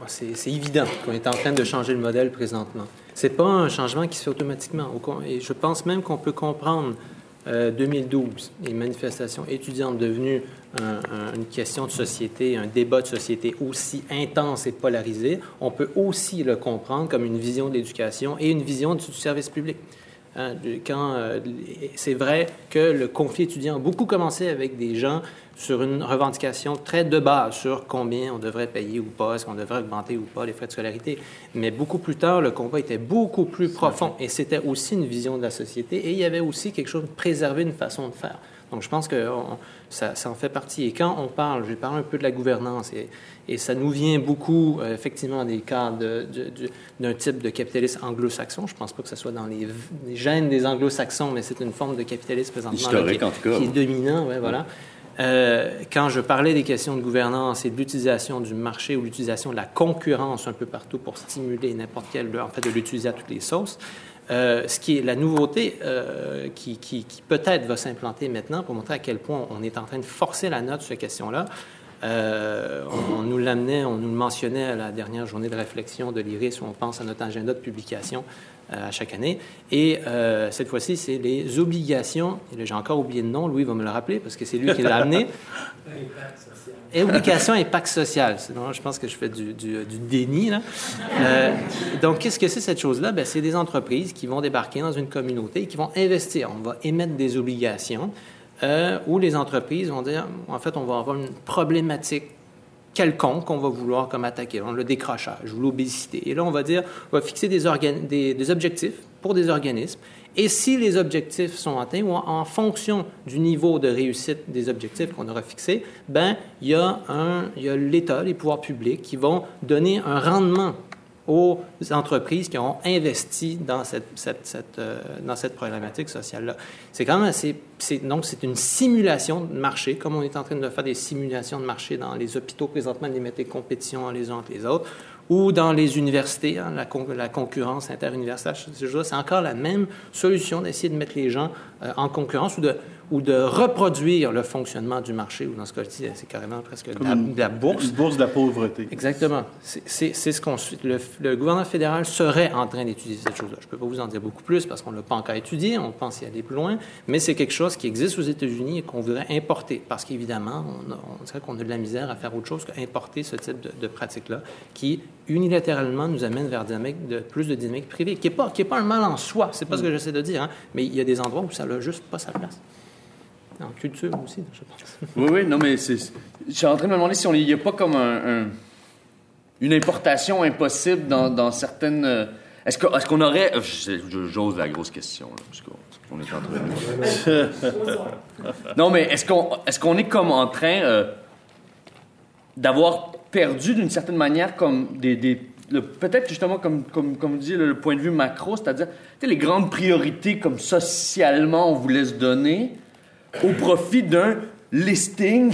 c'est, évident qu'on est en train de changer le modèle présentement. C'est pas un changement qui se fait automatiquement. Et je pense même qu'on peut comprendre 2012, euh, les manifestations étudiantes devenues une question de société, un débat de société aussi intense et polarisé, on peut aussi le comprendre comme une vision de l'éducation et une vision du service public. Hein, quand euh, c'est vrai que le conflit étudiant a beaucoup commencé avec des gens sur une revendication très de base sur combien on devrait payer ou pas, est-ce qu'on devrait augmenter ou pas les frais de scolarité. Mais beaucoup plus tard, le combat était beaucoup plus profond et c'était aussi une vision de la société et il y avait aussi quelque chose de préserver une façon de faire. Donc, je pense que ça, en fait partie. Et quand on parle, je vais parler un peu de la gouvernance, et, et ça nous vient beaucoup, euh, effectivement, des cas d'un type de capitalisme anglo-saxon. Je ne pense pas que ce soit dans les, gènes des anglo-saxons, mais c'est une forme de capitalisme présentement Historique, en tout cas. qui est dominant. Ouais, voilà. Euh, quand je parlais des questions de gouvernance et de l'utilisation du marché ou l'utilisation de la concurrence un peu partout pour stimuler n'importe quelle, en fait, de l'utiliser à toutes les sauces, euh, ce qui est la nouveauté euh, qui, peut-être va s'implanter maintenant pour montrer à quel point on est en train de forcer la note sur cette question-là. Euh, on, nous l'amenait, on nous le mentionnait à la dernière journée de réflexion de l'IRIS où on pense à notre agenda de publication à chaque année. Et cette fois-ci, c'est les obligations. J'ai encore oublié le nom, Louis va me le rappeler parce que c'est lui qui l'a amené. Éducation et pacte social. Sinon, je pense que je fais du, du, déni. Là. Euh, donc, qu'est-ce que c'est cette chose-là? Ben, c'est des entreprises qui vont débarquer dans une communauté et qui vont investir. On va émettre des obligations euh, où les entreprises vont dire, en fait, on va avoir une problématique quelconque qu'on va vouloir comme attaquer, le décrochage ou l'obésité. Et là, on va dire, on va fixer des objectifs pour des organismes et si les objectifs sont atteints ou en fonction du niveau de réussite des objectifs qu'on aura fixés, ben il y a, l'État, les pouvoirs publics qui vont donner un rendement aux entreprises qui ont investi dans cette, euh, problématique sociale-là. C'est quand même assez... Donc, c'est une simulation de marché, comme on est en train de faire des simulations de marché dans les hôpitaux présentement, de les mettre en compétition les uns entre les autres, ou dans les universités, hein, la, concurrence interuniversitaire, c'est encore la même solution d'essayer de mettre les gens euh, en concurrence ou de ou de reproduire le fonctionnement du marché, ou dans ce cas-ci, c'est carrément presque de la, bourse. Une bourse de la pauvreté. Exactement. C'est ce qu'on le, le gouvernement fédéral serait en train d'étudier cette chose-là. Je ne peux pas vous en dire beaucoup plus parce qu'on ne l'a pas encore étudié, on pense y aller plus loin, mais c'est quelque chose qui existe aux États-Unis et qu'on voudrait importer parce qu'évidemment, on, on dirait qu'on a de la misère à faire autre chose qu'importer ce type de, de pratique-là qui unilatéralement nous amène vers de, plus de dynamique privée, qui n'est pas, qui est pas un mal en soi, c'est pas ce que j'essaie de dire, hein, mais il y a des endroits où ça n'a juste pas sa place. En culture aussi, je pense. Oui, oui, non, mais c'est. Je suis en train de me demander si il n'y a pas comme un, une importation impossible dans, certaines. Euh, est-ce qu'on aurait. J'ose la grosse question, là, parce qu'on est en train non, mais est-ce qu'on est, qu'on est comme en train euh, d'avoir perdu d'une certaine manière comme des. des peut-être justement comme, comme, comme dites, le, point de vue macro, c'est-à-dire les grandes priorités comme socialement on voulait se donner, au profit d'un listing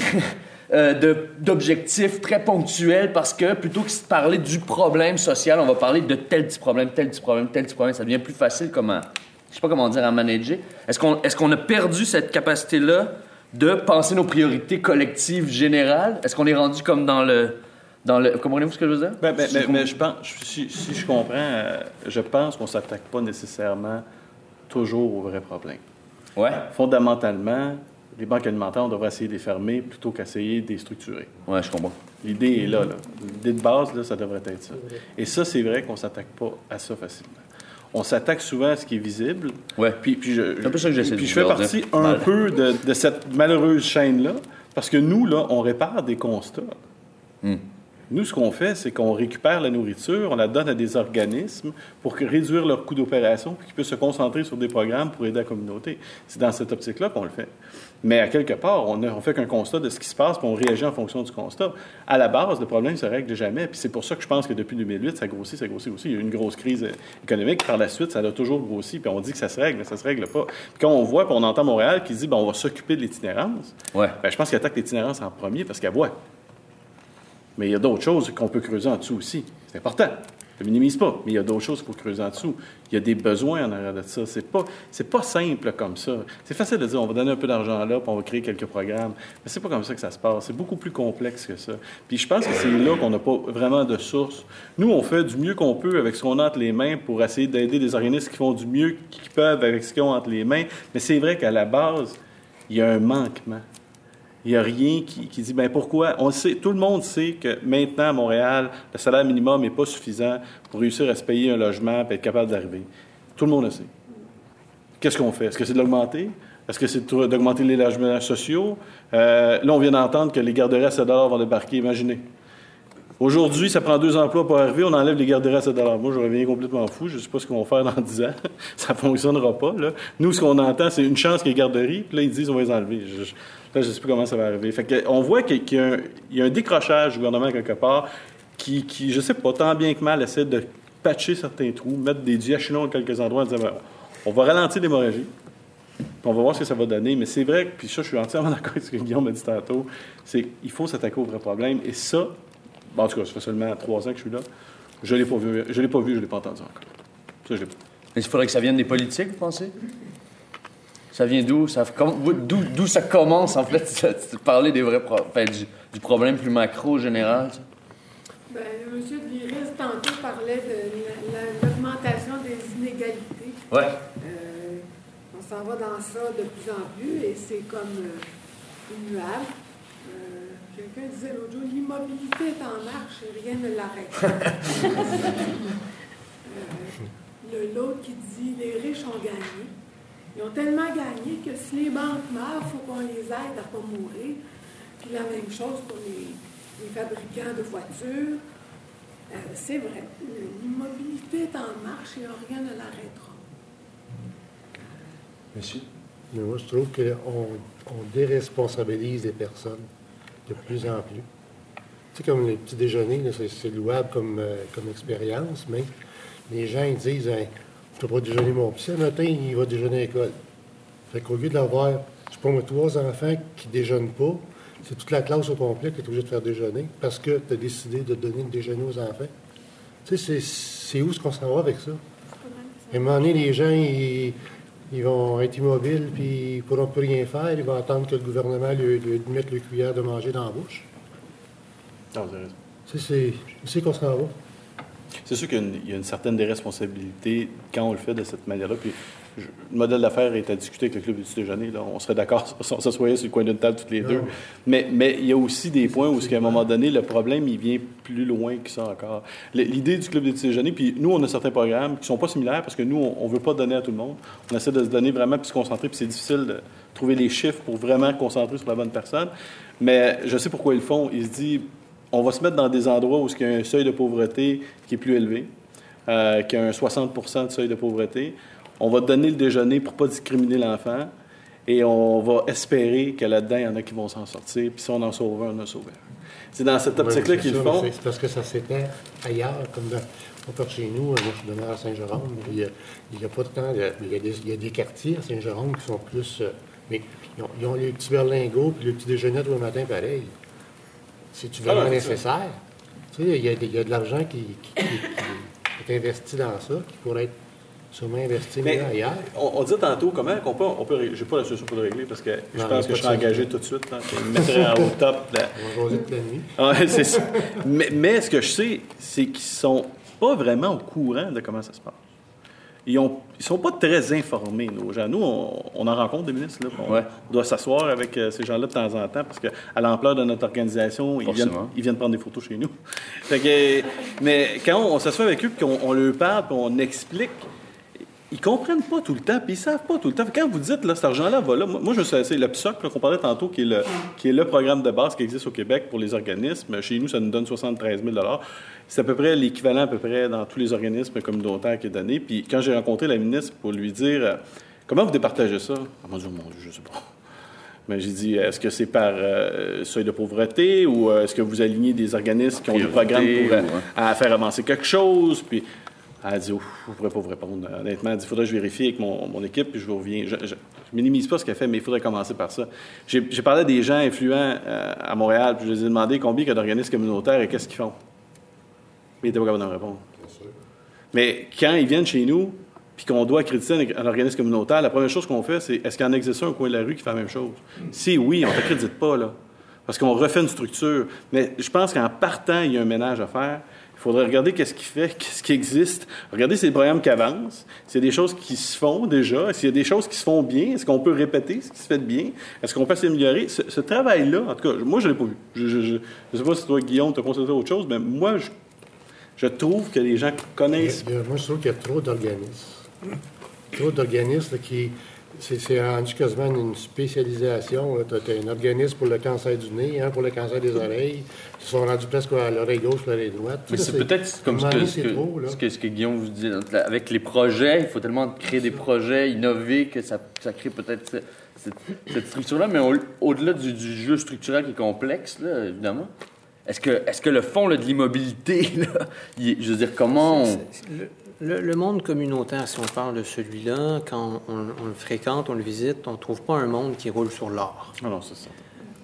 euh, d'objectifs très ponctuels parce que plutôt que de parler du problème social, on va parler de tel petit problème, tel petit problème, tel petit problème. Ça devient plus facile comment, je sais pas comment dire, à manager. Est-ce qu'on est qu'on a perdu cette capacité-là de penser nos priorités collectives générales? Est-ce qu'on est rendu comme dans le... Dans le comprenez-vous ce que je veux dire? Ben, ben, ben, mais, je pense, si, je comprends, euh, je pense qu'on s'attaque pas nécessairement toujours au vrai problème. Ouais. Fondamentalement, les banques alimentaires, on devrait essayer de les fermer plutôt qu'essayer de les structurer. Oui, je comprends. L'idée est là. là. L'idée de base, là, ça devrait être ça. Et ça, c'est vrai qu'on ne s'attaque pas à ça facilement. On s'attaque souvent à ce qui est visible. Ouais. Puis, puis je, un peu ça que j'essaie puis je fais partie un peu de, de, cette malheureuse chaîne-là, parce que nous, là, on répare des constats. Hmm. Nous, ce qu'on fait, c'est qu'on récupère la nourriture, on la donne à des organismes pour réduire leur coût d'opération, puis qu'ils puissent se concentrer sur des programmes pour aider la communauté. C'est dans cette optique-là qu'on le fait. Mais à quelque part, on ne fait qu'un constat de ce qui se passe, puis on réagit en fonction du constat. À la base, le problème ne se règle jamais. Puis c'est pour ça que je pense que depuis 2008, ça grossit, ça grossit aussi. Il y a eu une grosse crise économique. Par la suite, ça a toujours grossi. Puis on dit que ça se règle, mais ça se règle pas. Puis quand on voit, puis on entend Montréal qui dit, ben, on va s'occuper de l'itinérance, ouais. ben, je pense qu'il attaque l'itinérance en premier parce qu'elle voit. Mais il y a d'autres choses qu'on peut creuser en dessous aussi. C'est important. Je ne minimise pas, mais il y a d'autres choses qu'il faut creuser en dessous. Il y a des besoins en arrière de ça. C'est pas, pas simple comme ça. C'est facile de dire on va donner un peu d'argent là, puis on va créer quelques programmes. Mais c'est pas comme ça que ça se passe. C'est beaucoup plus complexe que ça. Puis je pense que c'est là qu'on n'a pas vraiment de source. Nous, on fait du mieux qu'on peut avec ce qu'on a entre les mains pour essayer d'aider des organismes qui font du mieux qu'ils peuvent avec ce qu'ils ont entre les mains. Mais c'est vrai qu'à la base, il y a un manquement. Il n'y a rien qui, dit, ben pourquoi? On sait, tout le monde sait que maintenant, à Montréal, le salaire minimum n'est pas suffisant pour réussir à se payer un logement et être capable d'arriver. Tout le monde le sait. Qu'est-ce qu'on fait? Est-ce que c'est de l'augmenter? Est-ce que c'est d'augmenter les logements sociaux? Euh, là, on vient d'entendre que les garderies à 7 vont débarquer. Imaginez. Aujourd'hui, ça prend deux emplois pour arriver, on enlève les garderies à 7 Moi, je reviens complètement fou. Je ne sais pas ce qu'ils vont faire dans 10 ans. ça ne fonctionnera pas. Là. Nous, ce qu'on entend, c'est une chance qu'il y ait garderies, puis là, ils disent on va les enlever. Là, je ne sais plus comment ça va arriver. Fait on voit qu'il y, a un décrochage du gouvernement quelque part qui, je ne sais pas, tant bien que mal, essaie de patcher certains trous, mettre des diachylons dans quelques endroits en disant ben, on va ralentir l'hémorragie. On va voir ce que ça va donner. Mais c'est vrai, puis ça, je suis entièrement d'accord avec ce que Guillaume a dit tantôt, c'est qu'il faut s'attaquer au vrai problème. Et ça, en tout cas, ça fait seulement trois ans que je suis là. Je ne l'ai pas vu, je l'ai pas vu, je l'ai pas entendu encore. Ça, je l'ai pas. Mais il faudrait que ça vienne des politiques, vous pensez? Ça vient d'où? D'où ça commence, en fait, de parler des vrais enfin, du, problème plus macro général? Bien, M. Viris, tantôt, parlait de l'augmentation des inégalités. Ouais. Euh, on s'en va dans ça de plus en plus et c'est comme euh, immuable. Euh, quelqu'un disait l'autre jour, l'immobilité est en marche et rien ne l'arrête. L'autre qui dit, les riches ont gagné. Ils ont tellement gagné que si les banques meurent, il faut qu'on les aide à ne pas mourir. Puis la même chose pour les, fabricants de voitures. Euh, c'est vrai, l'immobilité est en marche et rien ne l'arrêtera. Monsieur? Mais moi, je trouve qu'on on déresponsabilise les personnes de plus en plus. sais, comme les petits déjeuners, c'est, louable comme, euh, comme expérience, mais les gens, ils disent, Hey, je ne peux pas déjeuner mon petit, ce matin, il va déjeuner à l'école. Fait qu'au lieu d'avoir, je sais pas moi, trois enfants qui déjeunent pas, c'est toute la classe au complet qui est obligée de faire déjeuner parce que tu as décidé de donner le déjeuner aux enfants. Tu sais, c'est, où ce qu'on s'en va avec ça? À un moment donné, les gens, ils, ils vont être immobiles, puis ils ne pourront plus rien faire. Ils vont attendre que le gouvernement lui, lui mette le cuillère de manger dans la bouche. Non, vous avez raison. C'est c'est qu'on s'en va? C'est sûr qu'il y a une- y a une certaine déresponsabilité quand on le fait de cette manière-là. Puis je- le modèle d'affaires est à discuter avec le club du petit déjeuner. Là. On serait d'accord si on s'assoyait sur le coin d'une table toutes les deux. Mais, mais il y a aussi des points où, à un moment donné, le problème, il vient plus loin que ça encore. L'idée du club des petits déjeuners, puis nous, on a certains programmes qui ne sont pas similaires parce que nous, on ne veut pas donner à tout le monde. On essaie de se donner vraiment puis se concentrer, puis c'est difficile de trouver les chiffres pour vraiment concentrer sur la bonne personne. Mais je sais pourquoi ils le font. Ils se disent, on va se mettre dans des endroits où il y a un seuil de pauvreté qui est plus élevé, euh, qui a un 60% de seuil de pauvreté. On va donner le déjeuner pour pas discriminer l'enfant et on va espérer que là-dedans, il y en a qui vont s'en sortir. Puis si on en sauve un, on a sauvé un. C'est dans cette optique-là qu'ils le font. C'est parce que ça s'étend ailleurs, comme dans, pas par chez nous, moi je demeure à Saint-Jérôme, il y a, pas de temps, il y a, il y a des, il y a des quartiers à Saint-Jérôme qui sont plus, euh, mais ils ont, ils ont les petits berlingots puis le petit déjeuner tous le matin pareil. C'est-tu Ah, vraiment ça. nécessaire? Tu sais, il y a, des- il y a de l'argent qui, qui- qui- qui est investi dans ça, qui pourrait être sûrement Mais ailleurs. on, on dit tantôt comment qu'on peut, on peut. J'ai pas la solution pour le régler parce que je Non, pense que je suis engagé tout de suite. Là. Je me mettrais en haut top. là. On va toute la nuit. Ouais, c'est ça. Mais, mais ce que je sais, c'est qu'ils sont pas vraiment au courant de comment ça se passe. Ils ne sont pas très informés, nos gens. Nous, on, on en rencontre des ministres. Là, on, Ouais. on doit s'asseoir avec euh, ces gens-là de temps en temps parce qu'à l'ampleur de notre organisation, ils viennent, ils viennent prendre des photos chez nous. Fait que, mais quand on, s'assoit avec eux et qu'on on leur parle puis on explique, ils comprennent pas tout le temps, puis ils savent pas tout le temps. Quand vous dites, là, cet argent-là va là, moi, je sais, c'est le PSOC qu'on parlait tantôt, qui est, le, qui est le programme de base qui existe au Québec pour les organismes. Chez nous, ça nous donne 73 000 C'est à peu près l'équivalent, à peu près, dans tous les organismes communautaires qui est donné. Puis quand j'ai rencontré la ministre pour lui dire, euh, comment vous départagez ça? Elle m'a dit, mon Dieu, je sais pas. Mais j'ai dit, est-ce que c'est par euh, seuil de pauvreté ou euh, est-ce que vous alignez des organismes qui ont des programmes pour ou, hein? à faire avancer quelque chose? Puis elle a dit, Ouf, je ne pourrais pas vous répondre. Honnêtement, elle dit, il faudrait que je vérifie avec mon, mon équipe, puis je vous reviens. Je, je, je minimise pas ce qu'elle fait, mais il faudrait commencer par ça. J'ai parlé à des gens influents euh, à Montréal, puis je les ai demandé combien il y a d'organismes communautaires et qu'est-ce qu'ils font. Mais ils n'étaient pas capables de me répondre. Mais quand ils viennent chez nous, puis qu'on doit accréditer un, organisme communautaire, la première chose qu'on fait, c'est est-ce qu'il y en existe un au coin de la rue qui fait la même chose? Si oui, on ne t'accrédite pas, là. Parce qu'on refait une structure. Mais je pense qu'en partant, il y a un ménage à faire. Faudrait regarder qu'est-ce qui fait, qu'est-ce qui existe. Regarder ces programmes qui avancent. A des choses qui se font déjà, s'il y a des choses qui se font bien, est-ce qu'on peut répéter ce qui se fait de bien? Est-ce qu'on peut s'améliorer? Ce, travail-là, en tout cas, moi, je ne l'ai pas vu. Je ne sais pas si toi, Guillaume, tu as constaté autre chose, mais moi, je, trouve que les gens connaissent moi, je trouve qu'il y a trop d'organismes. Trop d'organismes qui. C'est rendu quasiment une spécialisation. Tu as, un organisme pour le cancer du nez, un pour le cancer des oreilles, qui sont rendus presque à l'oreille gauche, l'oreille droite. Mais c'est peut-être comme ce que, ce, que, trop, là. ce que- ce que Guillaume vous dit. Avec les projets, il faut tellement créer des projets, innover, que ça, ça crée peut-être ce- cette, cette structure-là. Mais au- au-delà du, du jeu structurel qui est complexe, là, évidemment, est-ce que, est que le fond là, de l'immobilité, je veux dire, comment on... Le, le- le monde communautaire, si on parle de celui-là, quand on, on le fréquente, on le visite, on ne trouve pas un monde qui roule sur l'or. Ah non, c'est ça.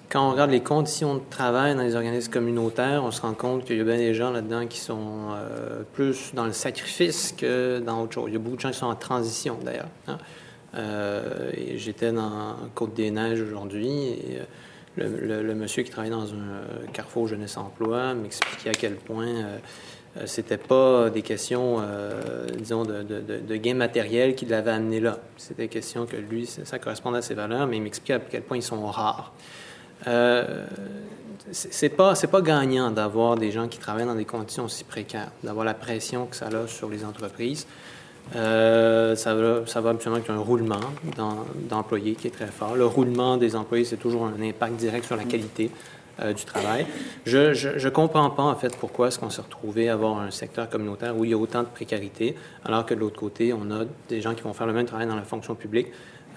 Quand on regarde les conditions de travail dans les organismes communautaires, on se rend compte qu'il y a bien des gens là-dedans qui sont euh, plus dans le sacrifice que dans autre chose. Il y a beaucoup de gens qui sont en transition, d'ailleurs. hein. Euh, J'étais dans Côte-des-Neiges aujourd'hui et euh, le, le- le monsieur qui travaille dans un carrefour jeunesse emploi m'expliquait à quel point euh, c'était pas des questions, euh, disons, de, de, de, de gain matériel qui l'avaient amené là. C'était question que lui, ça correspondait à ses valeurs, mais il m'expliquait à quel point ils sont rares. Euh, c'est pas c'est pas gagnant d'avoir des gens qui travaillent dans des conditions aussi précaires, d'avoir la pression que ça a sur les entreprises. Euh, ça va ça va absolument avec un roulement d'em- d'employés qui est très fort. Le roulement des employés, c'est toujours un impact direct sur la qualité euh, du travail. Je, je comprends pas en fait pourquoi est-ce qu'on s'est retrouvé à avoir un secteur communautaire où il y a autant de précarité, alors que de l'autre côté, on a des gens qui vont faire le même travail dans la fonction publique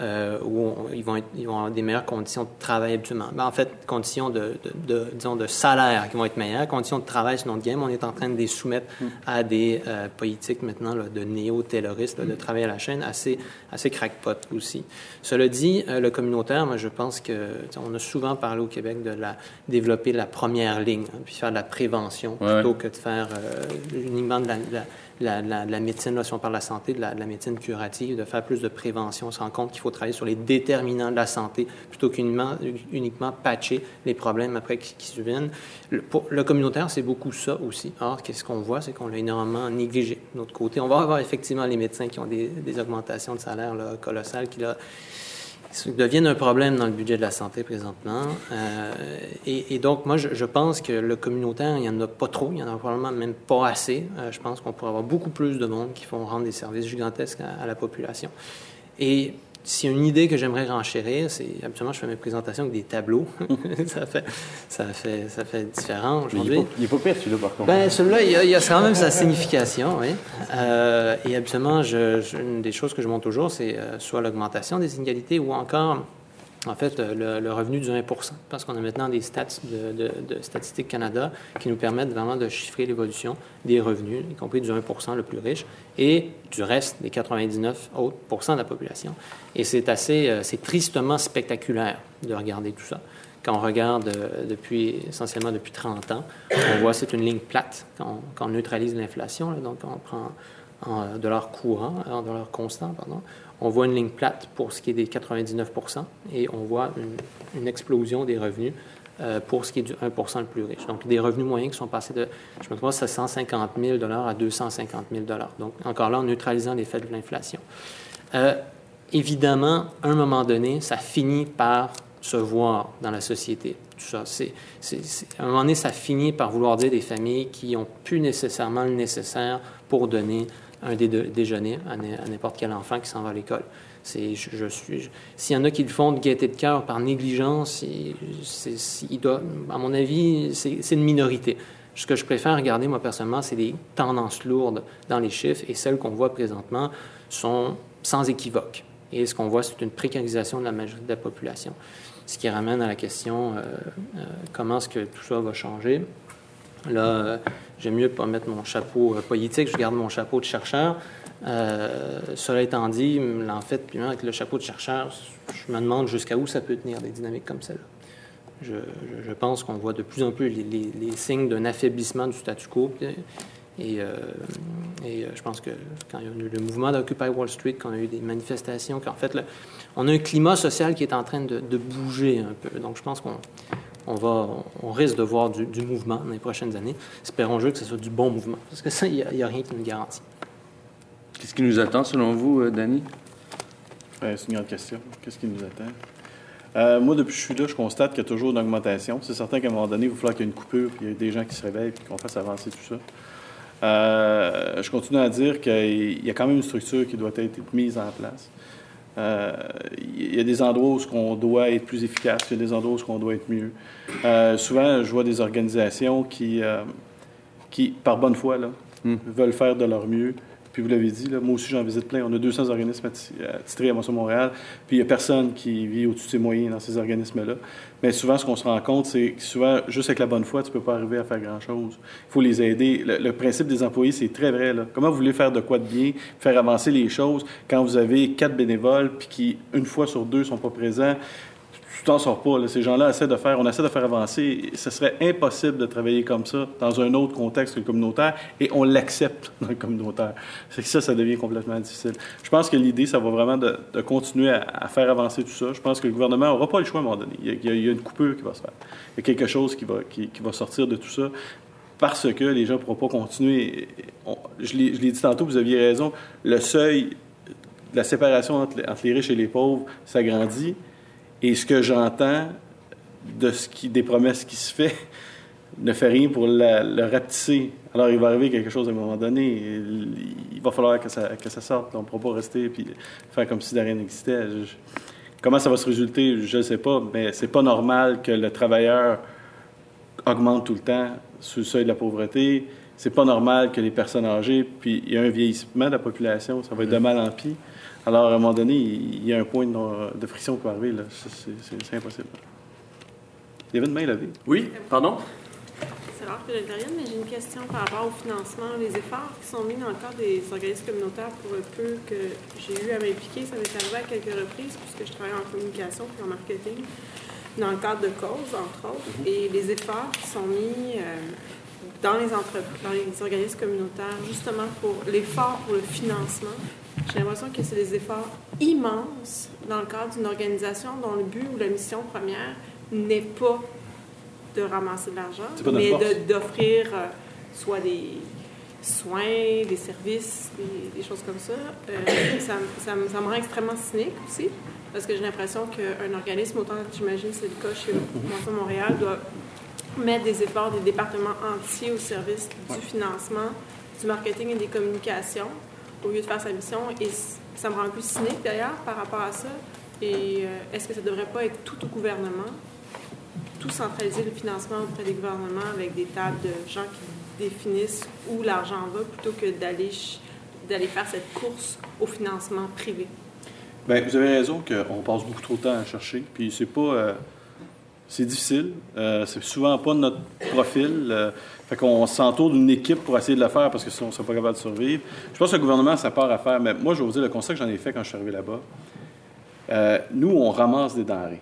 euh, où ils, vont ils vont avoir des meilleures conditions de travail habituellement. Ben, en fait, conditions de, de, disons, de salaire qui vont être meilleures, conditions de travail sur notre game. On est en train de les soumettre mm. à des euh, politiques maintenant de néo-tayloristes, de travail à la chaîne assez, assez crackpot aussi. Cela dit, euh, le communautaire, moi, je pense que on a souvent parlé au Québec de la, développer la première ligne, hein, puis faire de la prévention plutôt que de faire uniquement de la, la, la, médecine, là, si on parle de la santé, de la, médecine curative, de faire plus de prévention. On se rend compte qu'il faut travailler sur les déterminants de la santé plutôt qu'uniquement uniquement patcher les problèmes après qui, subviennent. Le, pour, le communautaire, c'est beaucoup ça aussi. Or, qu'est-ce qu'on voit, c'est qu'on l'a énormément négligé. De notre côté, on va avoir effectivement les médecins qui ont des, augmentations de salaire colossales, qui là, deviennent un problème dans le budget de la santé présentement. Euh, et, donc, moi, je, pense que le communautaire, il n'y en a pas trop, il n'y en a probablement même pas assez. Euh, je pense qu'on pourrait avoir beaucoup plus de monde qui font rendre des services gigantesques à, à la population. Et s'il y a une idée que j'aimerais renchérir, c'est habituellement je fais mes présentations avec des tableaux. ça fait ça fait ça fait différent aujourd'hui. Il n'est pas, pire celui-là par contre. Ben celui-là, il y, a, quand même sa signification, oui. Euh, et habituellement, je, une des choses que je montre toujours, c'est euh, soit l'augmentation des inégalités ou encore en fait, le, revenu du 1% parce qu'on a maintenant des stats de, Statistique Canada qui nous permettent vraiment de chiffrer l'évolution des revenus, y compris du 1% le plus riche, et du reste des 99 autres de la population. Et c'est assez, euh, c'est tristement spectaculaire de regarder tout ça. Quand on regarde euh, depuis, essentiellement depuis 30 ans, on voit c'est une ligne plate quand on, neutralise l'inflation, donc on prend en en dollars constants, on voit une ligne plate pour ce qui est des 99% et on voit une, explosion des revenus euh, pour ce qui est du 1 le plus riche. Donc, des revenus moyens qui sont passés de, je me trompe, 150 000 à 250 000 Donc, encore là, en neutralisant l'effet de l'inflation. Euh, évidemment, à un moment donné, ça finit par se voir dans la société. C'est, à un moment donné, ça finit par vouloir dire des familles qui n'ont plus nécessairement le nécessaire pour donner un déjeuner à n'importe quel enfant qui s'en va à l'école. C'est, je, suis, s'il y en a qui le font de gaieté de cœur par négligence, il doit, à mon avis, c'est, une minorité. Ce que je préfère regarder, moi, personnellement, c'est des tendances lourdes dans les chiffres et celles qu'on voit présentement sont sans équivoque. Et ce qu'on voit, c'est une précarisation de la majorité de la population. Ce qui ramène à la question euh, euh, comment est-ce que tout ça va changer? Euh, j'aime mieux pas mettre mon chapeau euh, politique, je garde mon chapeau de chercheur. Euh, cela étant dit, en fait, avec le chapeau de chercheur, je me demande jusqu'à où ça peut tenir des dynamiques comme celle-là. Je, pense qu'on voit de plus en plus les, signes d'un affaiblissement du statu quo. Et, je pense que quand il y a eu le mouvement d'Occupy Wall Street, quand on a eu des manifestations, qu'en fait, on a un climat social qui est en train de, de bouger un peu. Donc, je pense qu'on on, va, on risque de voir du, mouvement dans les prochaines années. Espérons juste que ce soit du bon mouvement, parce que ça, il n'y a, rien qui nous garantit. Qu'est-ce qui nous attend selon vous, euh, Danny? c'est une grande question. Qu'est-ce qui nous attend? Euh, moi, depuis que je suis là, je constate qu'il y a toujours une augmentation. C'est certain qu'à un moment donné, il va falloir qu'il y ait une coupure, puis il y ait des gens qui se réveillent, puis qu'on fasse avancer tout ça. Euh, je continue à dire qu'il y a quand même une structure qui doit être mise en place. Euh, il y a des endroits où on doit être plus efficace, il y a des endroits où on doit être mieux. Euh, souvent, je vois des organisations qui, euh, qui par bonne foi, là, hmm. veulent faire de leur mieux, puis vous l'avez dit, là, moi aussi j'en visite plein. On a 200 organismes titrés à Montréal, puis il n'y a personne qui vit au-dessus de ses moyens dans ces organismes-là. Mais souvent, ce qu'on se rend compte, c'est que souvent, juste avec la bonne foi, tu ne peux pas arriver à faire grand-chose. Il faut les aider. Le, principe des employés, c'est très vrai. Là. Comment vous voulez faire de quoi de bien, faire avancer les choses quand vous avez quatre bénévoles, puis qui, une fois sur deux, sont pas présents? Tu t'en sors pas. Ces gens-là essaient de faire, on essaie de faire avancer. Ce serait impossible de travailler comme ça dans un autre contexte que le communautaire et on l'accepte dans le communautaire. C'est que ça, ça devient complètement difficile. Je pense que l'idée, ça va vraiment de, continuer à, faire avancer tout ça. Je pense que le gouvernement n'aura pas le choix à un moment donné. Il y, a, une coupure qui va se faire. Il y a quelque chose qui va, sortir de tout ça parce que les gens ne pourront pas continuer. je l'ai dit tantôt, vous aviez raison, le seuil, la séparation entre, entre les riches et les pauvres s'agrandit. Et ce que j'entends de ce qui, des promesses qui se fait ne fait rien pour le rapetisser. Alors, il va arriver quelque chose à un moment donné. Il, va falloir que ça, que ça sorte. On ne pourra pas rester et faire comme si de rien n'existait. comment ça va se résulter, je ne sais pas, mais c'est pas normal que le travailleur augmente tout le temps sous le seuil de la pauvreté. c'est pas normal que les personnes âgées, puis il y a un vieillissement de la population, ça va être de mal en pis. Alors, à un moment donné, il y a un point de, de friction qui va arriver, c'est- C'est c'est impossible. Il y avait une main levée. Oui, pardon? C'est rare que j'intervienne, mais j'ai une question par rapport au financement. Les efforts qui sont mis dans le cadre des organismes communautaires pour le peu que j'ai eu à m'impliquer, ça m'est arrivé à quelques reprises puisque je travaille en communication puis en marketing, dans le cadre de causes, entre autres. Et les efforts qui sont mis euh, dans les entreprises, dans les organismes communautaires, justement pour l'effort pour le financement, j'ai l'impression que c'est des efforts immenses dans le cadre d'une organisation dont le but ou la mission première n'est pas de ramasser de l'argent, mais force. de- d'offrir euh, soit des soins, des services, des, des choses comme ça. Euh, ça, me- ça me- ça me rend extrêmement cynique aussi, parce que j'ai l'impression qu'un organisme, autant que j'imagine c'est le cas chez Monson Montréal, doit mettre des efforts des départements entiers au service du financement, du marketing et des communications, au lieu de faire sa mission. Et ça me rend plus cynique d'ailleurs par rapport à ça. Et euh, est-ce que ça ne devrait pas être tout au gouvernement, tout centraliser le financement auprès des gouvernements avec des tables de gens qui définissent où l'argent va plutôt que d'aller d'aller faire cette course au financement privé? Bien, vous avez raison qu'on passe beaucoup trop de temps à chercher, puis c'est pas... euh, c'est difficile. Euh, c'est souvent pas notre profil. Euh, fait qu'on s'entoure d'une équipe pour essayer de le faire parce que sinon on ne serait pas capable de survivre. Je pense que le gouvernement a sa part à faire, mais moi, je vais vous dire, le constat que j'en ai fait quand je suis arrivé là-bas, euh, nous, on ramasse des denrées.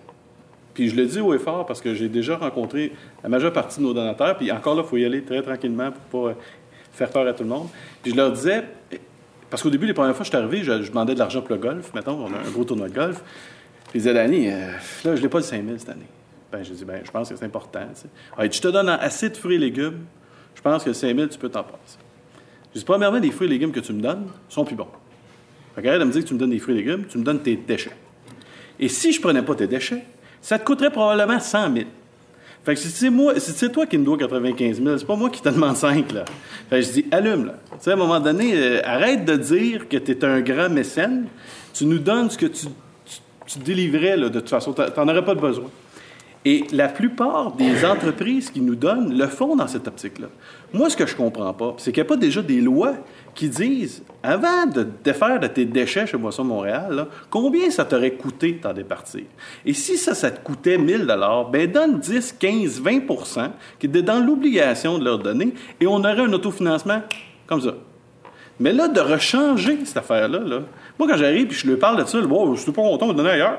Puis je le dis haut et fort parce que j'ai déjà rencontré la majeure partie de nos donateurs, puis encore là, il faut y aller très tranquillement pour pas euh, faire peur à tout le monde. Puis je leur disais, parce qu'au début, les premières fois que je suis arrivé, je, demandais de l'argent pour le golf. Mettons, on a un gros tournoi de golf. Puis ils disaient, Danny, euh, là, je l'ai pas le 5000 cette année. Ben, j'ai dit, ben, je pense que c'est important. tu je te donne assez de fruits et légumes. Je pense que le 5000, tu peux t'en passer. J'ai dit, premièrement, les fruits et légumes que tu me donnes sont plus bons. Fait qu'arrête de me dire que tu me donnes des fruits et légumes, tu me donnes tes déchets. Et si je prenais pas tes déchets, ça te coûterait probablement 100 000. Fait que c'est moi, c'est toi qui me dois 95 000, c'est pas moi qui te demande 5, là. Fait que je dis, allume, là. Tu sais, à un moment donné, euh, arrête de dire que tu es un grand mécène. Tu nous donnes ce que tu, tu, délivrais, là, de toute façon. Tu n'en aurais pas besoin. Et la plupart des entreprises qui nous donnent le font dans cette optique-là. Moi, ce que je comprends pas, c'est qu'il n'y a pas déjà des lois qui disent, avant de défaire de tes déchets chez Boisson Montréal, combien ça t'aurait coûté t'en départir? Et si ça, ça te coûtait 1000 ben donne 10, 15, 20% qui est dans l'obligation de leur donner, et on aurait un autofinancement comme ça. Mais là, de rechanger cette affaire-là, là, moi, quand j'arrive et je lui parle de ça, je suis pas content de donner ailleurs.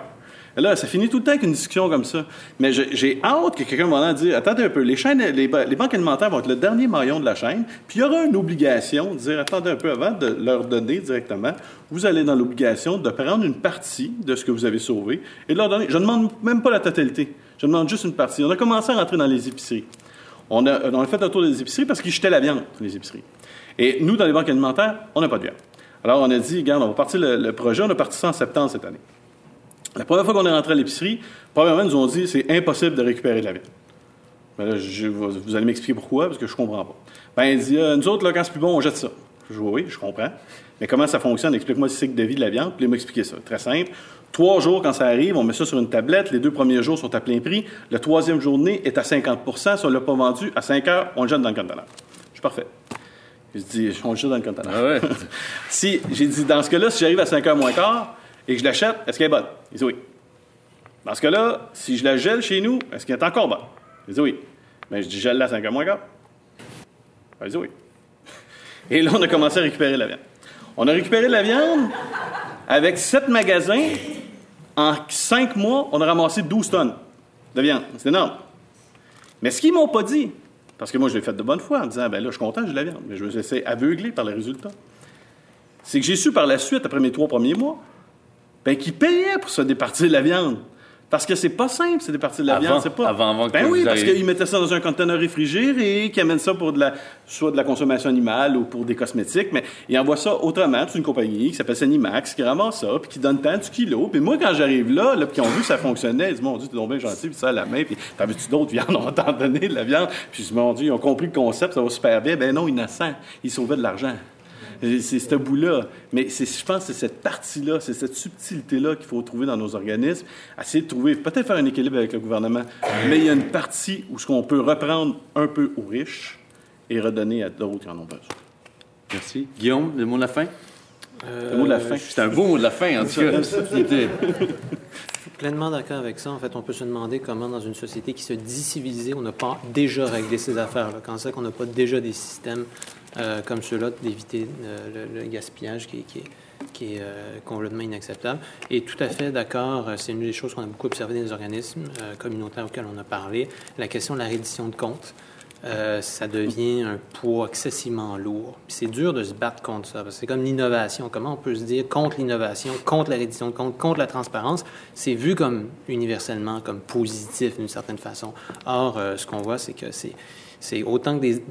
Là, ça finit tout le temps avec une discussion comme ça. Mais j'ai hâte que quelqu'un m'en dire Attendez un peu, les, chaînes, les, ba- les banques alimentaires vont être le dernier maillon de la chaîne, puis il y aura une obligation de dire Attendez un peu avant de leur donner directement. Vous allez dans l'obligation de prendre une partie de ce que vous avez sauvé et de leur donner. Je ne demande même pas la totalité. Je demande juste une partie. On a commencé à rentrer dans les épiceries. On a, fait un tour des épiceries parce qu'ils jetaient la viande les épiceries. Et nous, dans les banques alimentaires, on n'a pas de viande. Alors, on a dit, regarde, on va partir le, le projet. On a parti ça en septembre cette année. La première fois qu'on est rentré à l'épicerie, premièrement, ils nous ont dit, c'est impossible de récupérer de la viande. Ben là, je- vous, allez m'expliquer pourquoi, parce que je comprends pas. Ben, il dit, euh, nous autres, là, quand c'est plus bon, on jette ça. Je dis, oui, je comprends. Mais comment ça fonctionne? Explique-moi le cycle de vie de la viande. Puis expliqué ça. Très simple. Trois jours, quand ça arrive, on met ça sur une tablette. Les deux premiers jours sont à plein prix. La troisième journée est à 50% Si on ne l'a pas vendu, à 5 heures, on le jette dans le conteneur. Je suis parfait. Je dis, on le jette dans le conteneur. Ah ouais. si, j'ai dit, dans ce cas-là, si j'arrive à 5 heures moins quart et que je l'achète, est-ce qu'elle est bonne? Il dit oui. Dans ce cas-là, si je la gèle chez nous, est-ce qu'elle est encore bonne? Il dit oui. Mais je dis, gèle-la à 5 heures moins quart. Il dit oui. Et là, on a commencé à récupérer la viande. On a récupéré la viande avec sept magasins. En cinq mois, on a ramassé 12 tonnes de viande. C'est énorme. Mais ce qu'ils m'ont pas dit, parce que moi, je l'ai fait de bonne foi en disant, ben là, je suis content, j'ai de la viande, mais je vais essayer aveuglé par les résultats. C'est que j'ai su par la suite, après mes trois premiers mois, ben qu'ils payaient pour se départir de la viande. Parce que c'est pas simple, se départir de la Avant- viande. C'est pas... avant- avant que ben oui, parce qu'ils mettaient ça dans un conteneur réfrigéré, qu'ils amènent ça pour de la, soit de la consommation animale ou pour des cosmétiques, mais ils envoient ça autrement. C'est une compagnie qui s'appelle Sanimax qui ramasse ça, puis qui donne tant du kilo. Puis moi, quand j'arrive là, là puis qu'ils ont vu que ça fonctionnait, ils disent, mon Dieu, t'es donc bien gentil, puis ça à la main, puis t'en veux-tu d'autres viandes? On va t'en donner de la viande. Puis je dis, mon Dieu, ils ont compris le concept, ça va super bien. Ben non, innocent. Ils sauvaient de l'argent. C'est ce bout-là. Mais je pense que c'est cette partie-là, c'est cette subtilité-là qu'il faut trouver dans nos organismes. Essayer de trouver, peut-être faire un équilibre avec le gouvernement, mais il y a une partie où ce qu'on peut reprendre un peu aux riches et redonner à d'autres qui en ont besoin. Merci. Guillaume, le mot de la fin? Le mot de la fin. C'est un beau mot de la fin, en tout cas. C'était- Pleinement d'accord avec ça. En fait, on peut se demander comment, dans une société qui se dit civilisée, on n'a pas déjà réglé ces affaires-là. Quand c'est qu'on n'a pas déjà des systèmes euh, comme ceux-là d'éviter euh, le, gaspillage qui, est- euh, complètement inacceptable. Et tout à fait d'accord, c'est une des choses qu'on a beaucoup observé dans les organismes communautaires auxquels on a parlé, la question de la reddition de comptes. Ça devient un poids excessivement lourd. C'est dur de se battre contre ça. parce que C'est comme l'innovation. Comment on peut se dire contre l'innovation, contre la reddition de comptes, contre la transparence? C'est vu comme universellement comme positif d'une certaine façon. Or, ce qu'on voit, c'est que c'est autant que des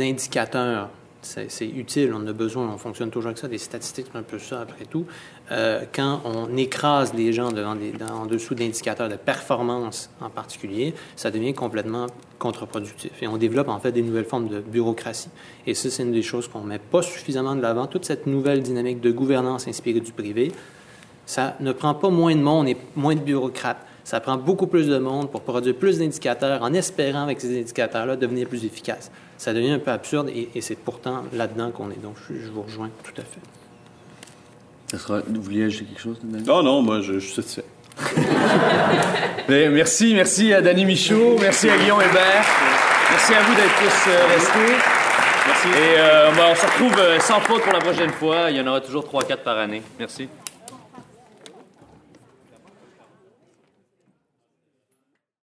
indicateurs c'est utile, on a besoin, on fonctionne toujours avec ça, des statistiques, un peu ça après tout. Euh, quand on écrase les gens devant des, en dessous d'indicateurs de performance en particulier, ça devient complètement contre-productif. Et on développe en fait des nouvelles formes de bureaucratie. Et ça, c'est une des choses qu'on ne met pas suffisamment de l'avant. Toute cette nouvelle dynamique de gouvernance inspirée du privé, ça ne prend pas moins de monde et moins de bureaucrates. Ça prend beaucoup plus de monde pour produire plus d'indicateurs en espérant avec ces indicateurs-là devenir plus efficaces. Ça devient un peu absurde et, et c'est pourtant là-dedans qu'on est. Donc, je, je vous rejoins tout à fait. Ça sera... Vous vouliez ajouter quelque chose? Daniel? Non, non, moi, je, je suis satisfait. Merci, merci à Danny Michaud, merci à Guillaume Hébert, merci à vous d'être tous euh, restés. Merci. Et euh, ben, on se retrouve euh, sans faute pour la prochaine fois. Il y en aura toujours 3-4 par année. Merci.